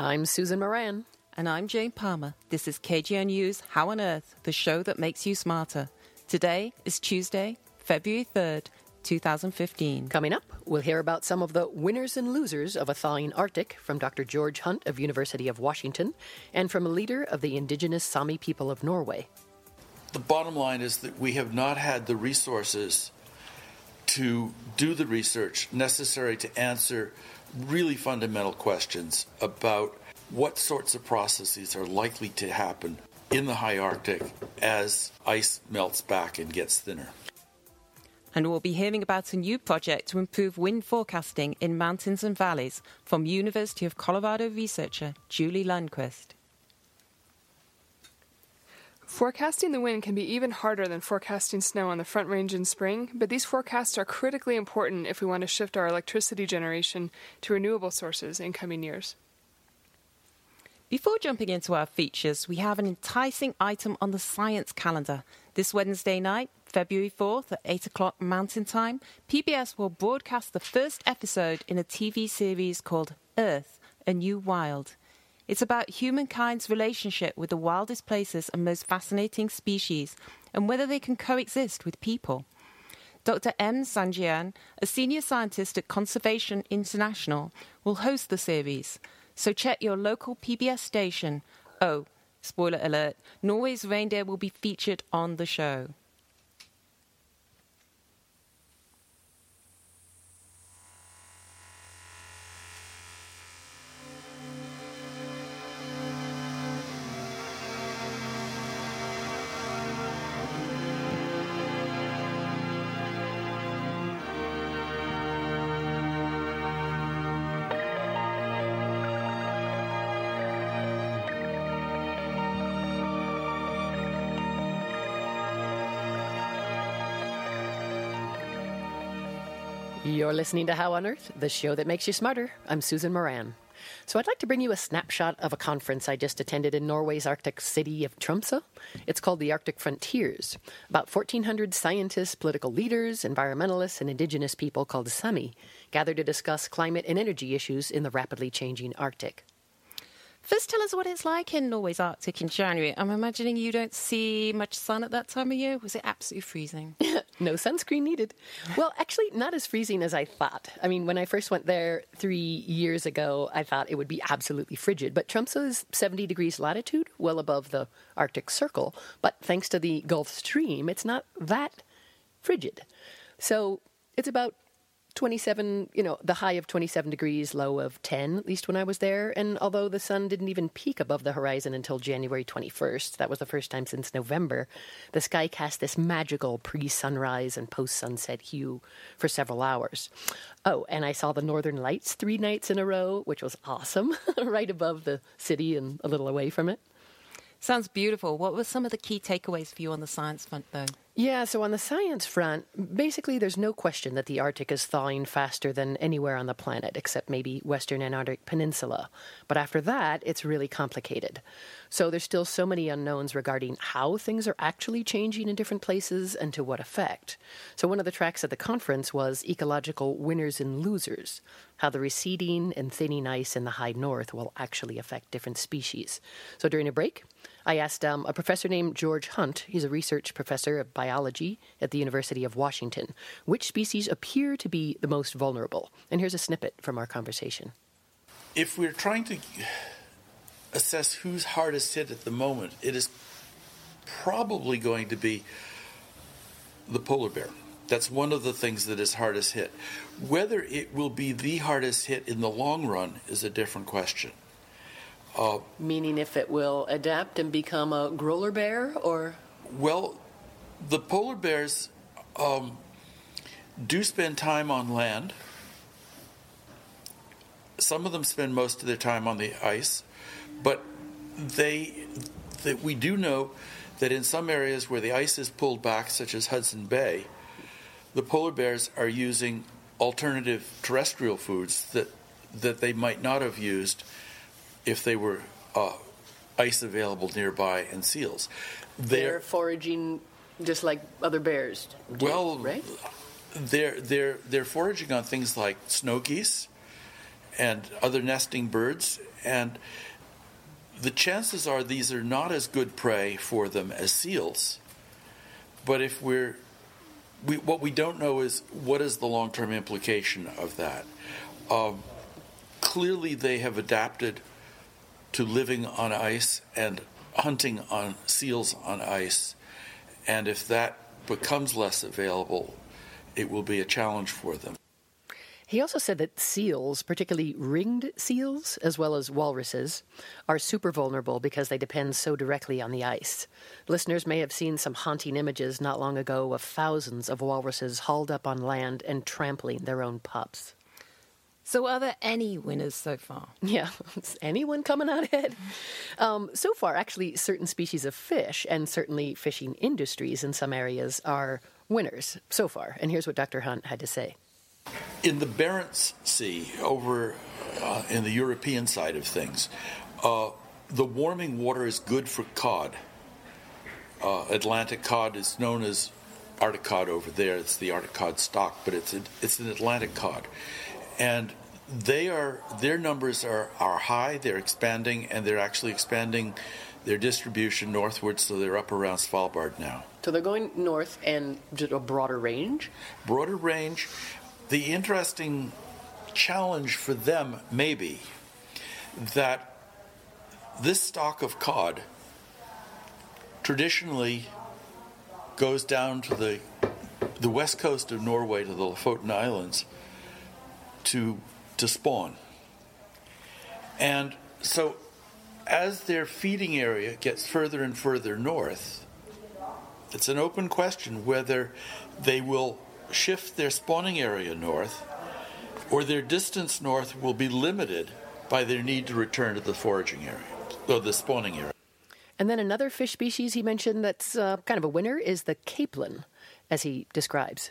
I'm Susan Moran. And I'm Jane Palmer. This is KGNU News How on Earth, the show that makes you smarter. Today is Tuesday, February 3rd, 2015. Coming up, we'll hear about some of the winners and losers of a thawing Arctic from Dr. George Hunt of University of Washington and from a leader of the indigenous Sami people of Norway. The bottom line is that we have not had the resources to do the research necessary to answer really fundamental questions about what sorts of processes are likely to happen in the high Arctic as ice melts back and gets thinner. And we'll be hearing about a new project to improve wind forecasting in mountains and valleys from University of Colorado researcher Julie Lundquist. Forecasting the wind can be even harder than forecasting snow on the Front Range in spring, but these forecasts are critically important if we want to shift our electricity generation to renewable sources in coming years. Before jumping into our features, we have an enticing item on the science calendar. This Wednesday night, February 4th at 8 o'clock Mountain Time, PBS will broadcast the first episode in a TV series called Earth, A New Wild. It's about humankind's relationship with the wildest places and most fascinating species and whether they can coexist with people. Dr. M. Sanjayan, a senior scientist at Conservation International, will host the series. So check your local PBS station. Oh, spoiler alert Norway's reindeer will be featured on the show. You're listening to How on Earth, the show that makes you smarter. I'm Susan Moran. So, I'd like to bring you a snapshot of a conference I just attended in Norway's Arctic city of Tromsø. It's called the Arctic Frontiers. About 1,400 scientists, political leaders, environmentalists, and indigenous people called Sami gathered to discuss climate and energy issues in the rapidly changing Arctic. First, tell us what it's like in Norway's Arctic in January. I'm imagining you don't see much sun at that time of year. Was it absolutely freezing? no sunscreen needed. Well, actually, not as freezing as I thought. I mean, when I first went there three years ago, I thought it would be absolutely frigid. But Tromsø is 70 degrees latitude, well above the Arctic Circle. But thanks to the Gulf Stream, it's not that frigid. So it's about 27, you know, the high of 27 degrees, low of 10, at least when I was there. And although the sun didn't even peek above the horizon until January 21st, that was the first time since November, the sky cast this magical pre sunrise and post sunset hue for several hours. Oh, and I saw the northern lights three nights in a row, which was awesome, right above the city and a little away from it. Sounds beautiful. What were some of the key takeaways for you on the science front, though? Yeah, so on the science front, basically there's no question that the Arctic is thawing faster than anywhere on the planet, except maybe Western Antarctic Peninsula. But after that, it's really complicated. So there's still so many unknowns regarding how things are actually changing in different places and to what effect. So one of the tracks at the conference was ecological winners and losers, how the receding and thinning ice in the high north will actually affect different species. So during a break, I asked um, a professor named George Hunt, he's a research professor of biology at the University of Washington, which species appear to be the most vulnerable. And here's a snippet from our conversation. If we're trying to assess who's hardest hit at the moment, it is probably going to be the polar bear. That's one of the things that is hardest hit. Whether it will be the hardest hit in the long run is a different question. Uh, Meaning if it will adapt and become a grolar bear, or? Well, the polar bears um, do spend time on land. Some of them spend most of their time on the ice, but they that we do know that in some areas where the ice is pulled back, such as Hudson Bay, the polar bears are using alternative terrestrial foods that that they might not have used if they were uh, ice available nearby and seals. They're, they're foraging just like other bears. Do, well, right? They're they're they're foraging on things like snow geese and other nesting birds. And the chances are these are not as good prey for them as seals. But if we're we, what we don't know is what is the long term implication of that. Um, clearly, they have adapted to living on ice and hunting on seals on ice. And if that becomes less available, it will be a challenge for them. He also said that seals, particularly ringed seals, as well as walruses, are super vulnerable because they depend so directly on the ice. Listeners may have seen some haunting images not long ago of thousands of walruses hauled up on land and trampling their own pups. So, are there any winners so far? Yeah, is anyone coming out ahead? Um, so far, actually, certain species of fish and certainly fishing industries in some areas are winners so far. And here's what Dr. Hunt had to say. In the Barents Sea, over uh, in the European side of things, uh, the warming water is good for cod. Uh, Atlantic cod is known as Arctic cod over there. It's the Arctic cod stock, but it's a, it's an Atlantic cod, and they are their numbers are are high. They're expanding, and they're actually expanding their distribution northward, so they're up around Svalbard now. So they're going north and a broader range. Broader range, the interesting challenge for them may be that this stock of cod traditionally goes down to the the west coast of Norway to the Lofoten Islands to to spawn. And so as their feeding area gets further and further north, it's an open question whether they will shift their spawning area north, or their distance north will be limited by their need to return to the foraging area, or the spawning area. And then another fish species he mentioned that's uh, kind of a winner is the capelin, as he describes.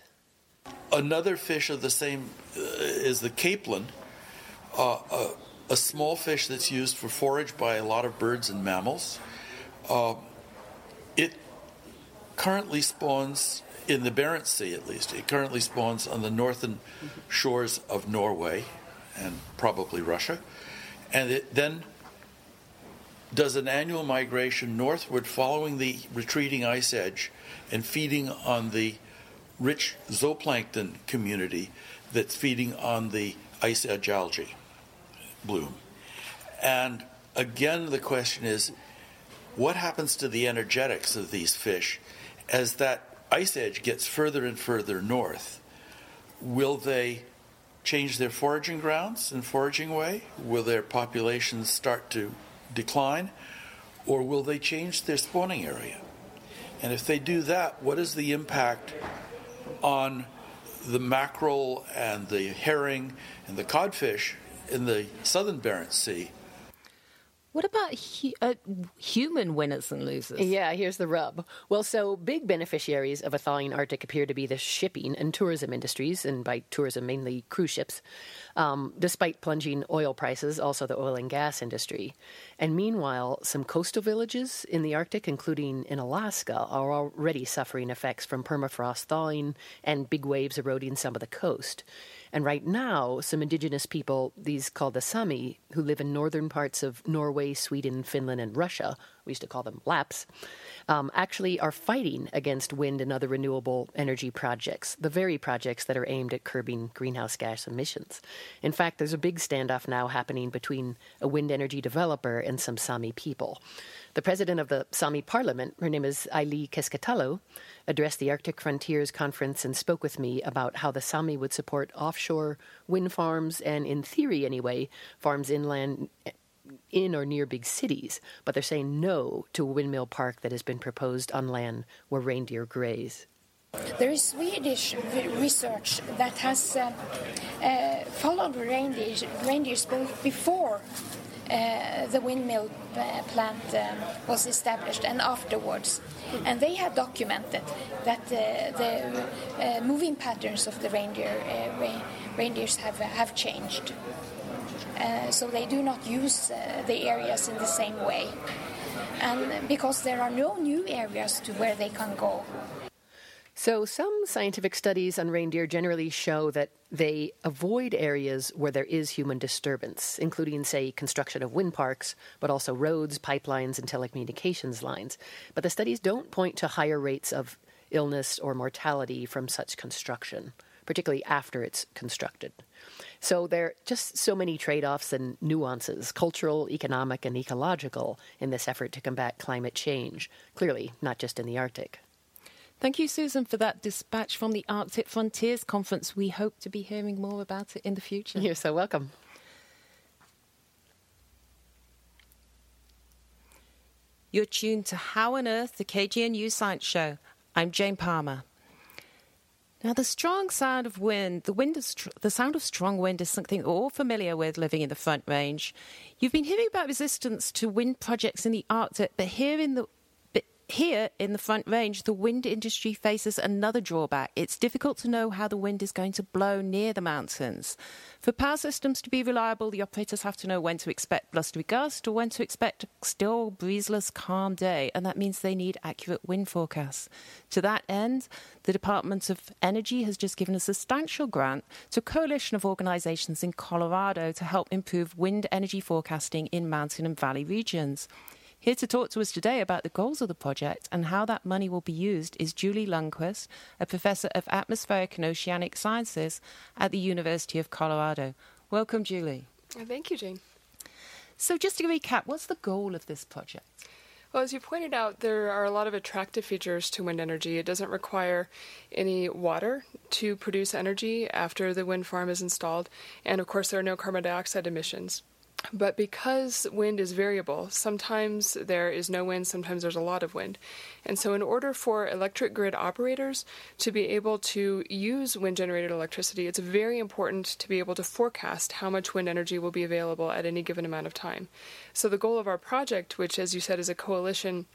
Another fish of the same uh, is the capelin, uh, a, a, small fish that's used for forage by a lot of birds and mammals. Uh, it currently spawns in the Barents Sea, at least. It currently spawns on the northern shores of Norway and probably Russia. And it then does an annual migration northward following the retreating ice edge and feeding on the rich zooplankton community that's feeding on the ice edge algae bloom. And again, the question is what happens to the energetics of these fish as that ice edge gets further and further north, will they change their foraging grounds and foraging way? Will their populations start to decline? Or will they change their spawning area? And if they do that, what is the impact on the mackerel and the herring and the codfish in the southern Barents Sea what about hu- uh, human winners and losers? Yeah, here's the rub. Well, so big beneficiaries of a thawing Arctic appear to be the shipping and tourism industries, and by tourism, mainly cruise ships, um, despite plunging oil prices, also the oil and gas industry. And meanwhile, some coastal villages in the Arctic, including in Alaska, are already suffering effects from permafrost thawing and big waves eroding some of the coast. And right now, some indigenous people, these called the Sami, who live in northern parts of Norway, Sweden, Finland, and Russia, we used to call them Lapps, um, actually are fighting against wind and other renewable energy projects, the very projects that are aimed at curbing greenhouse gas emissions. In fact, there's a big standoff now happening between a wind energy developer and some Sami people. The president of the Sami parliament, her name is Aili Keskitalo, addressed the Arctic Frontiers Conference and spoke with me about how the Sami would support offshore wind farms and, in theory anyway, farms inland in or near big cities, but they're saying no to a windmill park that has been proposed on land where reindeer graze. There is Swedish research that has uh, uh, followed reindeers, reindeers both before uh, the windmill uh, plant um, was established and afterwards. And they have documented that uh, the moving patterns of the reindeer uh, reindeers have have changed. Uh, so they do not use uh, the areas in the same way, and because there are no new areas to where they can go. So, some scientific studies on reindeer generally show that they avoid areas where there is human disturbance, including, say, construction of wind parks, but also roads, pipelines, and telecommunications lines. But the studies don't point to higher rates of illness or mortality from such construction, particularly after it's constructed. So, there are just so many trade offs and nuances cultural, economic, and ecological in this effort to combat climate change, clearly, not just in the Arctic. Thank you, Susan, for that dispatch from the Arctic Frontiers Conference. We hope to be hearing more about it in the future. You're so welcome. You're tuned to How on Earth, the KGNU Science Show. I'm Jane Palmer. Now, the strong sound of wind, the wind the sound of strong wind is something we're all familiar with living in the Front Range. You've been hearing about resistance to wind projects in the Arctic, but here in the here in the Front Range, the wind industry faces another drawback. It's difficult to know how the wind is going to blow near the mountains. For power systems to be reliable, the operators have to know when to expect blustery gust or when to expect a still breezeless, calm day, and that means they need accurate wind forecasts. To that end, the Department of Energy has just given a substantial grant to a coalition of organizations in Colorado to help improve wind energy forecasting in mountain and valley regions. Here to talk to us today about the goals of the project and how that money will be used is Julie Lundquist, a professor of atmospheric and oceanic sciences at the University of Colorado. Welcome, Julie. Oh, thank you, Jane. So, just to recap, what's the goal of this project? Well, as you pointed out, there are a lot of attractive features to wind energy. It doesn't require any water to produce energy after the wind farm is installed, and of course, there are no carbon dioxide emissions. But because wind is variable, sometimes there is no wind, sometimes there's a lot of wind. And so, in order for electric grid operators to be able to use wind generated electricity, it's very important to be able to forecast how much wind energy will be available at any given amount of time. So, the goal of our project, which, as you said, is a coalition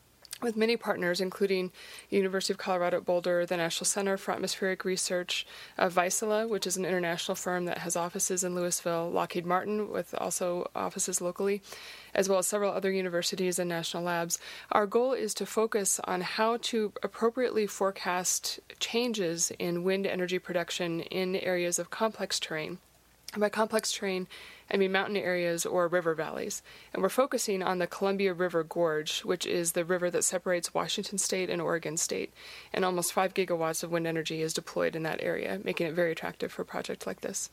with many partners, including University of Colorado at Boulder, the National Center for Atmospheric Research, uh, Vaisala, which is an international firm that has offices in Louisville, Lockheed Martin, with also offices locally, as well as several other universities and national labs. Our goal is to focus on how to appropriately forecast changes in wind energy production in areas of complex terrain. by complex terrain, I mean mountain areas or river valleys. And we're focusing on the Columbia River Gorge, which is the river that separates Washington State and Oregon State. And almost 5 gigawatts of wind energy is deployed in that area, making it very attractive for a project like this.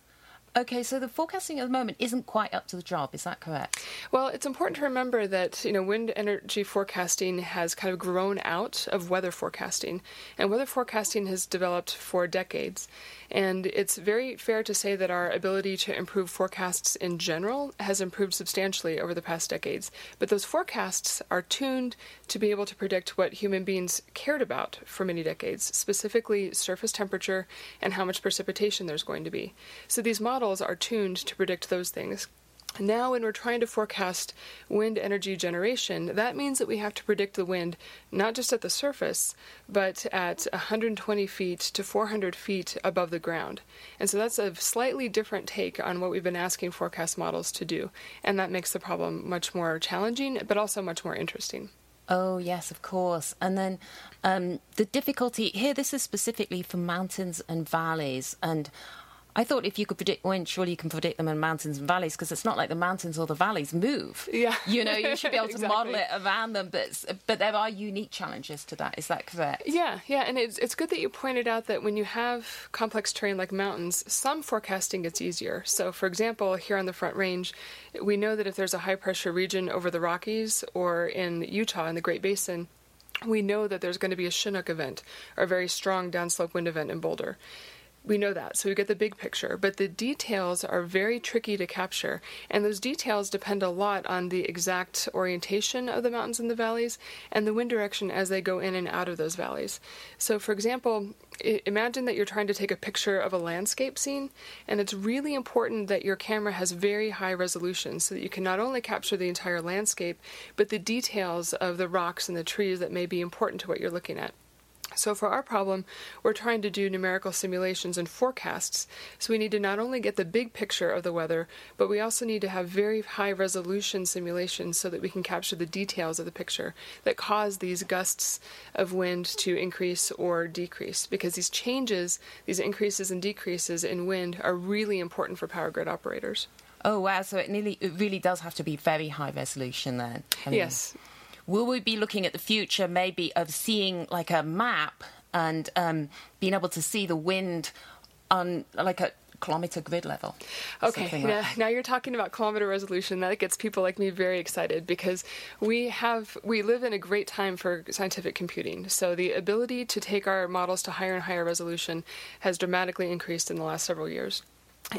Okay, so the forecasting at the moment isn't quite up to the job, is that correct? Well, it's important to remember that, you know, wind energy forecasting has kind of grown out of weather forecasting. And weather forecasting has developed for decades. And it's very fair to say that our ability to improve forecasts in general has improved substantially over the past decades. But those forecasts are tuned to be able to predict what human beings cared about for many decades, specifically surface temperature and how much precipitation there's going to be. So these models are tuned to predict those things. Now, when we're trying to forecast wind energy generation, that means that we have to predict the wind not just at the surface, but at 120 feet to 400 feet above the ground. And so that's a slightly different take on what we've been asking forecast models to do. And that makes the problem much more challenging, but also much more interesting. Oh, yes, of course. And then um, the difficulty here, this is specifically for mountains and valleys. And I thought if you could predict wind, surely you can predict them in mountains and valleys because it's not like the mountains or the valleys move. Yeah. You know, you should be able to exactly. model it around them, but but there are unique challenges to that. Is that correct? Yeah, yeah, and it's it's good that you pointed out that when you have complex terrain like mountains, some forecasting gets easier. So, for example, here on the Front Range, we know that if there's a high pressure region over the Rockies or in Utah in the Great Basin, we know that there's going to be a Chinook event or a very strong downslope wind event in Boulder. We know that, so we get the big picture, but the details are very tricky to capture, and those details depend a lot on the exact orientation of the mountains and the valleys and the wind direction as they go in and out of those valleys. So, for example, imagine that you're trying to take a picture of a landscape scene, and it's really important that your camera has very high resolution so that you can not only capture the entire landscape, but the details of the rocks and the trees that may be important to what you're looking at. So, for our problem, we're trying to do numerical simulations and forecasts. So, we need to not only get the big picture of the weather, but we also need to have very high resolution simulations so that we can capture the details of the picture that cause these gusts of wind to increase or decrease. Because these changes, these increases and decreases in wind, are really important for power grid operators. Oh wow! So it nearly, it really does have to be very high resolution then. I mean, Yes. Will we be looking at the future, maybe of seeing like a map and um, being able to see the wind on like a kilometer grid level? Okay, Something like now you're talking about kilometer resolution. That gets people like me very excited because we have we live in a great time for scientific computing. So the ability to take our models to higher and higher resolution has dramatically increased in the last several years.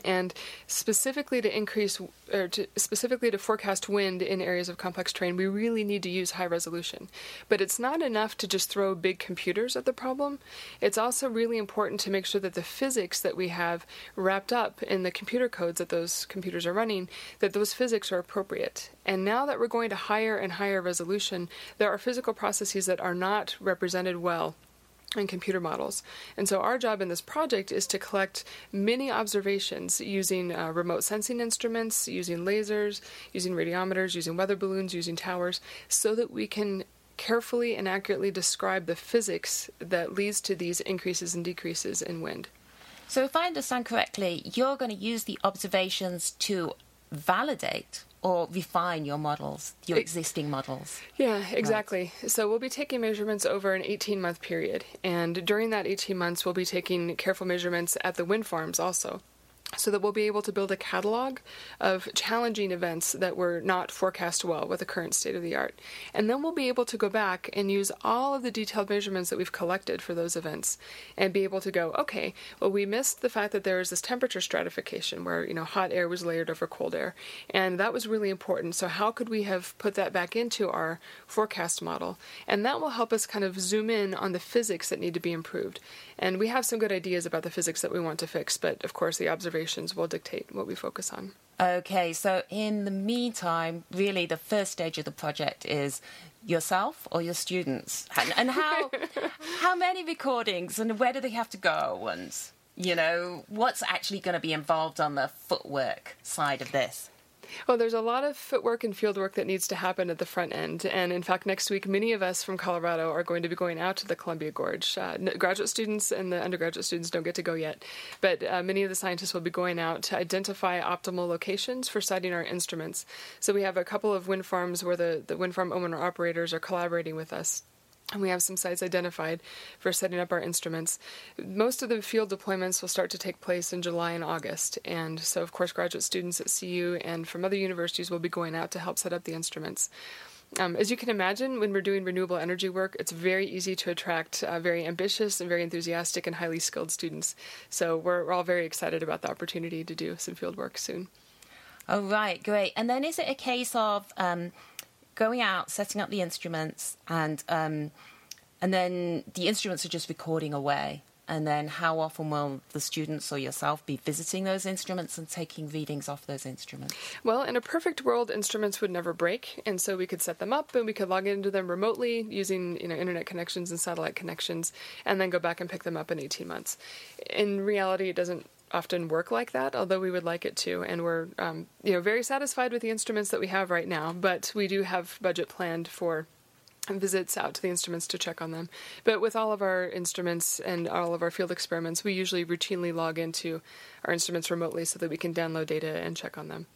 And specifically to increase, or to, specifically to forecast wind in areas of complex terrain, we really need to use high resolution. But it's not enough to just throw big computers at the problem. It's also really important to make sure that the physics that we have wrapped up in the computer codes that those computers are running, that those physics are appropriate. And now that we're going to higher and higher resolution, there are physical processes that are not represented well and computer models. And so our job in this project is to collect many observations using uh, remote sensing instruments, using lasers, using radiometers, using weather balloons, using towers, so that we can carefully and accurately describe the physics that leads to these increases and decreases in wind. So, if I understand correctly, you're going to use the observations to validate or refine your models, your Ex- existing models. Yeah, exactly. So we'll be taking measurements over an 18 month period. And during that 18 months, we'll be taking careful measurements at the wind farms also. So that we'll be able to build a catalog of challenging events that were not forecast well with the current state of the art. And then we'll be able to go back and use all of the detailed measurements that we've collected for those events and be able to go, okay, well, we missed the fact that there was this temperature stratification where, you know, hot air was layered over cold air. And that was really important. So, how could we have put that back into our forecast model? And that will help us kind of zoom in on the physics that need to be improved. And we have some good ideas about the physics that we want to fix, but of course, the will dictate what we focus on. Okay, so in the meantime, really the first stage of the project is yourself or your students, and, and how how many recordings and where do they have to go, and you know what's actually going to be involved on the footwork side of this. Well, there's a lot of footwork and field work that needs to happen at the front end. And in fact, next week, many of us from Colorado are going to be going out to the Columbia Gorge. Uh, graduate students and the undergraduate students don't get to go yet, but uh, many of the scientists will be going out to identify optimal locations for siting our instruments. So we have a couple of wind farms where the, the wind farm owner operators are collaborating with us and we have some sites identified for setting up our instruments. Most of the field deployments will start to take place in July and August. And so, of course, graduate students at CU and from other universities will be going out to help set up the instruments. Um, as you can imagine, when we're doing renewable energy work, it's very easy to attract uh, very ambitious and very enthusiastic and highly skilled students. So we're, we're all very excited about the opportunity to do some field work soon. Oh, right, great. And then is it a case of um, going out, setting up the instruments, and um, and then the instruments are just recording away? And then how often will the students or yourself be visiting those instruments and taking readings off those instruments? Well, in a perfect world, instruments would never break, and so we could set them up and we could log into them remotely using you know internet connections and satellite connections, and then go back and pick them up in 18 months. In reality, it doesn't often work like that, although we would like it to, and we're um, you know very satisfied with the instruments that we have right now. But we do have budget planned for visits out to the instruments to check on them. But with all of our instruments and all of our field experiments, we usually routinely log into our instruments remotely so that we can download data and check on them.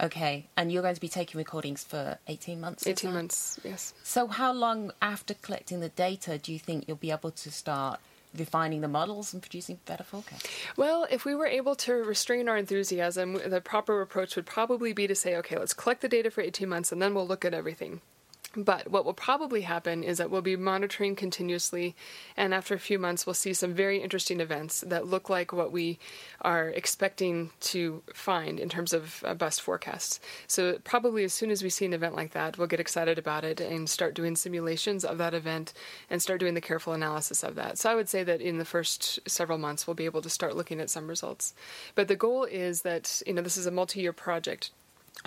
Okay, and you're going to be taking recordings for 18 months? 18 months, yes. So, how long after collecting the data do you think you'll be able to start refining the models and producing better forecasts? Well, if we were able to restrain our enthusiasm, the proper approach would probably be to say, okay, let's collect the data for 18 months and then we'll look at everything. But what will probably happen is that we'll be monitoring continuously, and after a few months, we'll see some very interesting events that look like what we are expecting to find in terms of uh, forecasts. So, probably as soon as we see an event like that, we'll get excited about it and start doing simulations of that event and start doing the careful analysis of that. So, I would say that in the first several months, we'll be able to start looking at some results. But the goal is that, you know, this is a multi year project.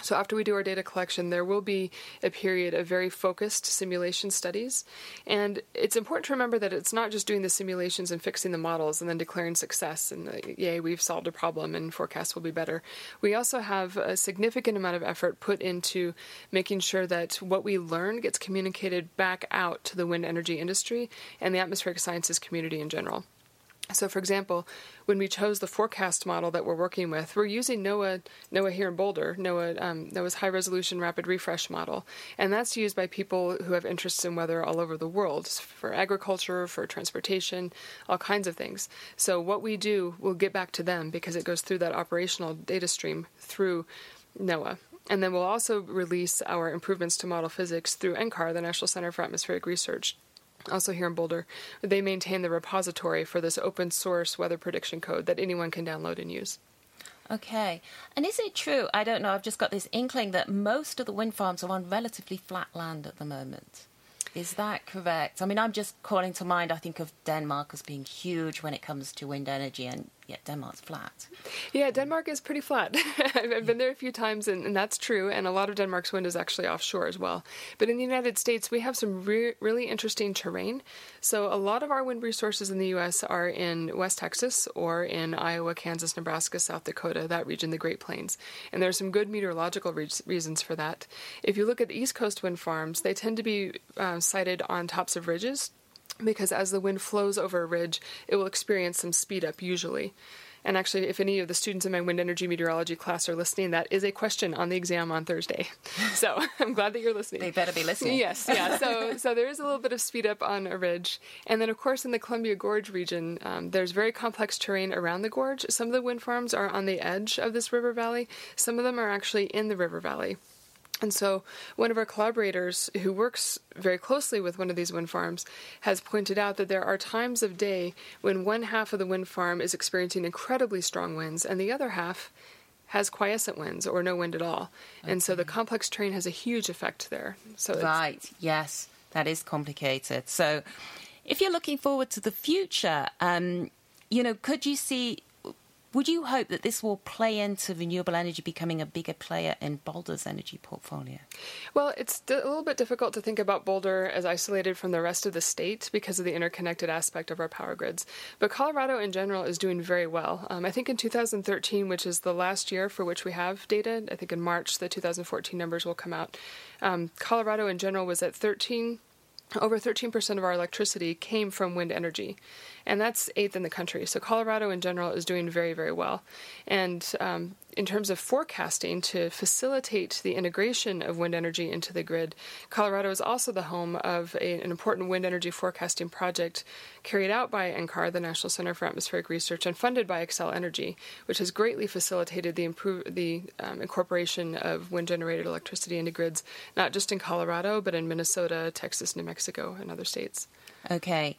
So, after we do our data collection, there will be a period of very focused simulation studies. And it's important to remember that it's not just doing the simulations and fixing the models and then declaring success and, uh, yay, we've solved a problem and forecasts will be better. We also have a significant amount of effort put into making sure that what we learn gets communicated back out to the wind energy industry and the atmospheric sciences community in general. So, for example, when we chose the forecast model that we're working with, we're using NOAA, NOAA here in Boulder, NOAA, um, NOAA's high resolution rapid refresh model. And that's used by people who have interests in weather all over the world for agriculture, for transportation, all kinds of things. So, what we do we'll get back to them because it goes through that operational data stream through NOAA. And then we'll also release our improvements to model physics through NCAR, the National Center for Atmospheric Research also here in Boulder, they maintain the repository for this open source weather prediction code that anyone can download and use. Okay. And is it true? I don't know. I've just got this inkling that most of the wind farms are on relatively flat land at the moment. Is that correct? I mean, I'm just calling to mind, I think of Denmark as being huge when it comes to wind energy, and yeah, Denmark's flat. Yeah, Denmark is pretty flat. I've been there a few times, and, and, that's true. And a lot of Denmark's wind is actually offshore as well. But in the United States, we have some re- really interesting terrain. So a lot of our wind resources in the U.S. are in West Texas or in Iowa, Kansas, Nebraska, South Dakota, that region, the Great Plains. And there are some good meteorological re- reasons for that. If you look at East Coast wind farms, they tend to be uh, sited on tops of ridges because as the wind flows over a ridge, it will experience some speed up usually. And actually, if any of the students in my wind energy meteorology class are listening, that is a question on the exam on Thursday. So I'm glad that you're listening. They better be listening. Yes, yeah. So, so there is a little bit of speed up on a ridge, and then of course in the Columbia Gorge region, um, there's very complex terrain around the gorge. Some of the wind farms are on the edge of this river valley. Some of them are actually in the river valley. And so, one of our collaborators who works very closely with one of these wind farms has pointed out that there are times of day when one half of the wind farm is experiencing incredibly strong winds and the other half has quiescent winds or no wind at all. Okay. And so, the complex terrain has a huge effect there. So, right, yes, that is complicated. So, if you're looking forward to the future, um, you know, could you see would you hope that this will play into renewable energy becoming a bigger player in Boulder's energy portfolio? Well, it's a little bit difficult to think about Boulder as isolated from the rest of the state because of the interconnected aspect of our power grids. But Colorado in general is doing very well. Um, I think in 2013, which is the last year for which we have data, I think in March the 2014 numbers will come out. Um, Colorado in general was at 13 over 13% of our electricity came from wind energy, and that's eighth in the country. So Colorado in general is doing very, very well. And um, in terms of forecasting to facilitate the integration of wind energy into the grid, Colorado is also the home of a, an important wind energy forecasting project carried out by NCAR, the National Center for Atmospheric Research, and funded by Xcel Energy, which has greatly facilitated the, improve, the um, incorporation of wind generated electricity into grids, not just in Colorado, but in Minnesota, Texas, New Mexico, and other states. Okay.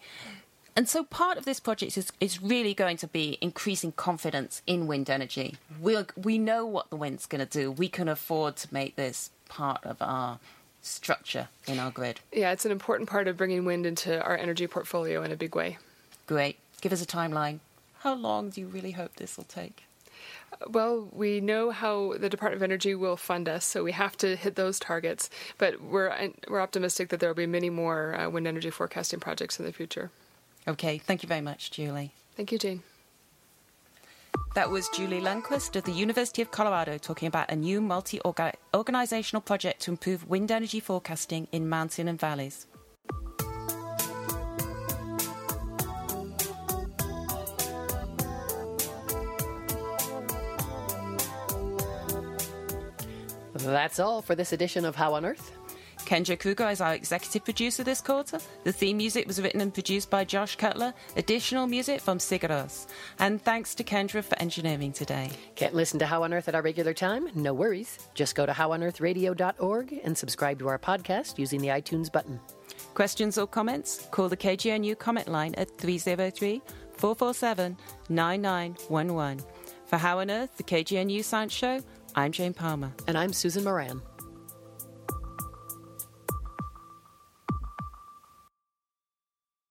And so part of this project is, is really going to be increasing confidence in wind energy. we we know what the wind's going to do. We can afford to make this part of our structure in our grid. Yeah, it's an important part of bringing wind into our energy portfolio in a big way. Great. Give us a timeline. How long do you really hope this will take? Well, we know how the Department of Energy will fund us, so we have to hit those targets. But we're we're optimistic that there will be many more uh, wind energy forecasting projects in the future. Okay, thank you very much, Julie. Thank you, Jane. That was Julie Lundquist of the University of Colorado talking about a new multi organizational project to improve wind energy forecasting in mountain and valleys. That's all for this edition of How on Earth. Kendra Kruger is our executive producer this quarter. The theme music was written and produced by Josh Cutler. Additional music from Sigur Rós. And thanks to Kendra for engineering today. Can't listen to How on Earth at our regular time? No worries. Just go to howonearthradio.org and subscribe to our podcast using the iTunes button. Questions or comments? Call the KGNU comment line at 303 447 9911. For How on Earth, the KGNU Science Show, I'm Jane Palmer. And I'm Susan Moran.